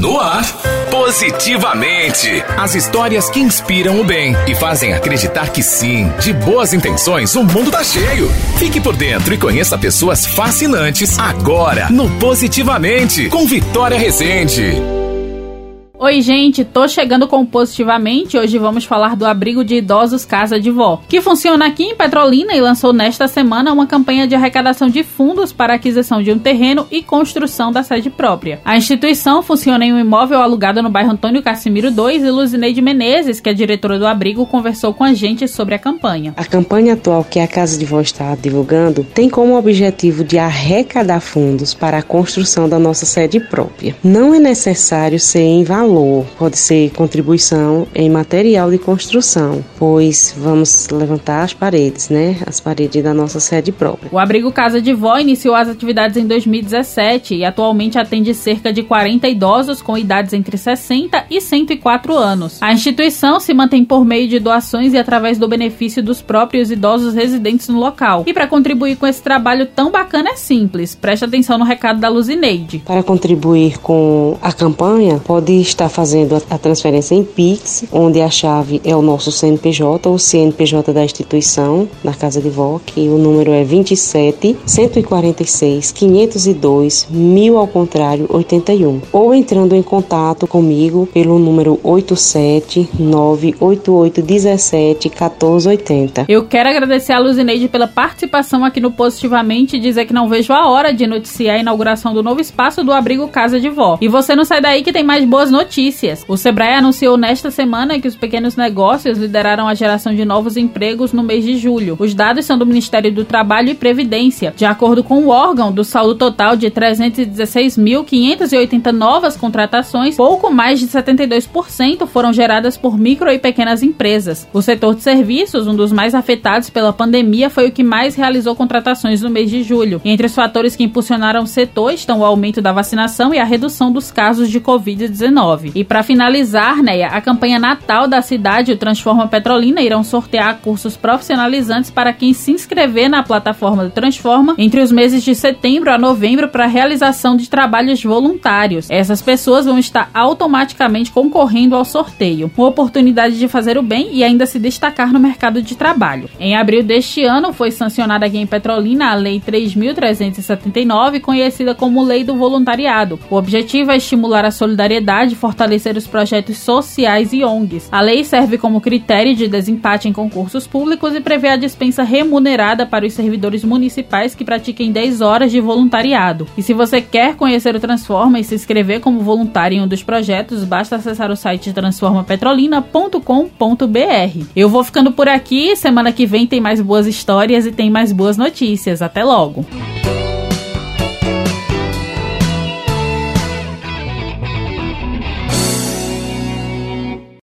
No ar, positivamente. As histórias que inspiram o bem e fazem acreditar que sim, de boas intenções, o mundo tá cheio. Fique por dentro e conheça pessoas fascinantes agora no Positivamente, com Vitória Rezende. Oi, gente, tô chegando com Positivamente. Hoje vamos falar do abrigo de idosos Casa de Vó, que funciona aqui em Petrolina e lançou nesta semana uma campanha de arrecadação de fundos para aquisição de um terreno e construção da sede própria. A instituição funciona em um imóvel alugado no bairro Antônio Cassimiro 2 e Luzineide Menezes, que é diretora do abrigo, conversou com a gente sobre a campanha. A campanha atual que a Casa de Vó está divulgando tem como objetivo de arrecadar fundos para a construção da nossa sede própria. Não é necessário ser em valor valor, pode ser contribuição em material de construção, pois vamos levantar as paredes, né? As paredes da nossa sede própria. O abrigo Casa de Vó iniciou as atividades em 2017 e atualmente atende cerca de 40 idosos com idades entre 60 e 104 anos. A instituição se mantém por meio de doações e através do benefício dos próprios idosos residentes no local. E para contribuir com esse trabalho tão bacana é simples. Preste atenção no recado da Luzineide. Para contribuir com a campanha, pode estar está fazendo a transferência em Pix, onde a chave é o nosso CNPJ, o CNPJ da instituição, na Casa de Vó, que o número é 27 146 502 1000 ao contrário 81. Ou entrando em contato comigo pelo número 87 988 17 1480. Eu quero agradecer a Luzineide pela participação aqui no Positivamente e dizer que não vejo a hora de noticiar a inauguração do novo espaço do abrigo Casa de Vó. E você não sai daí que tem mais boas notícias notícias. O Sebrae anunciou nesta semana que os pequenos negócios lideraram a geração de novos empregos no mês de julho. Os dados são do Ministério do Trabalho e Previdência. De acordo com o órgão, do saldo total de 316.580 novas contratações, pouco mais de 72% foram geradas por micro e pequenas empresas. O setor de serviços, um dos mais afetados pela pandemia, foi o que mais realizou contratações no mês de julho. Entre os fatores que impulsionaram o setor estão o aumento da vacinação e a redução dos casos de Covid-19. E para finalizar, Neia, a campanha Natal da cidade, o Transforma Petrolina, irão sortear cursos profissionalizantes para quem se inscrever na plataforma do Transforma entre os meses de setembro a novembro para realização de trabalhos voluntários. Essas pessoas vão estar automaticamente concorrendo ao sorteio, uma oportunidade de fazer o bem e ainda se destacar no mercado de trabalho. Em abril deste ano, foi sancionada aqui em Petrolina a Lei 3.379, conhecida como Lei do Voluntariado. O objetivo é estimular a solidariedade, fortalecer os projetos sociais e ONGs. A lei serve como critério de desempate em concursos públicos e prevê a dispensa remunerada para os servidores municipais que pratiquem 10 horas de voluntariado. E se você quer conhecer o Transforma e se inscrever como voluntário em um dos projetos, basta acessar o site transformapetrolina.com.br. Eu vou ficando por aqui, semana que vem tem mais boas histórias e tem mais boas notícias. Até logo!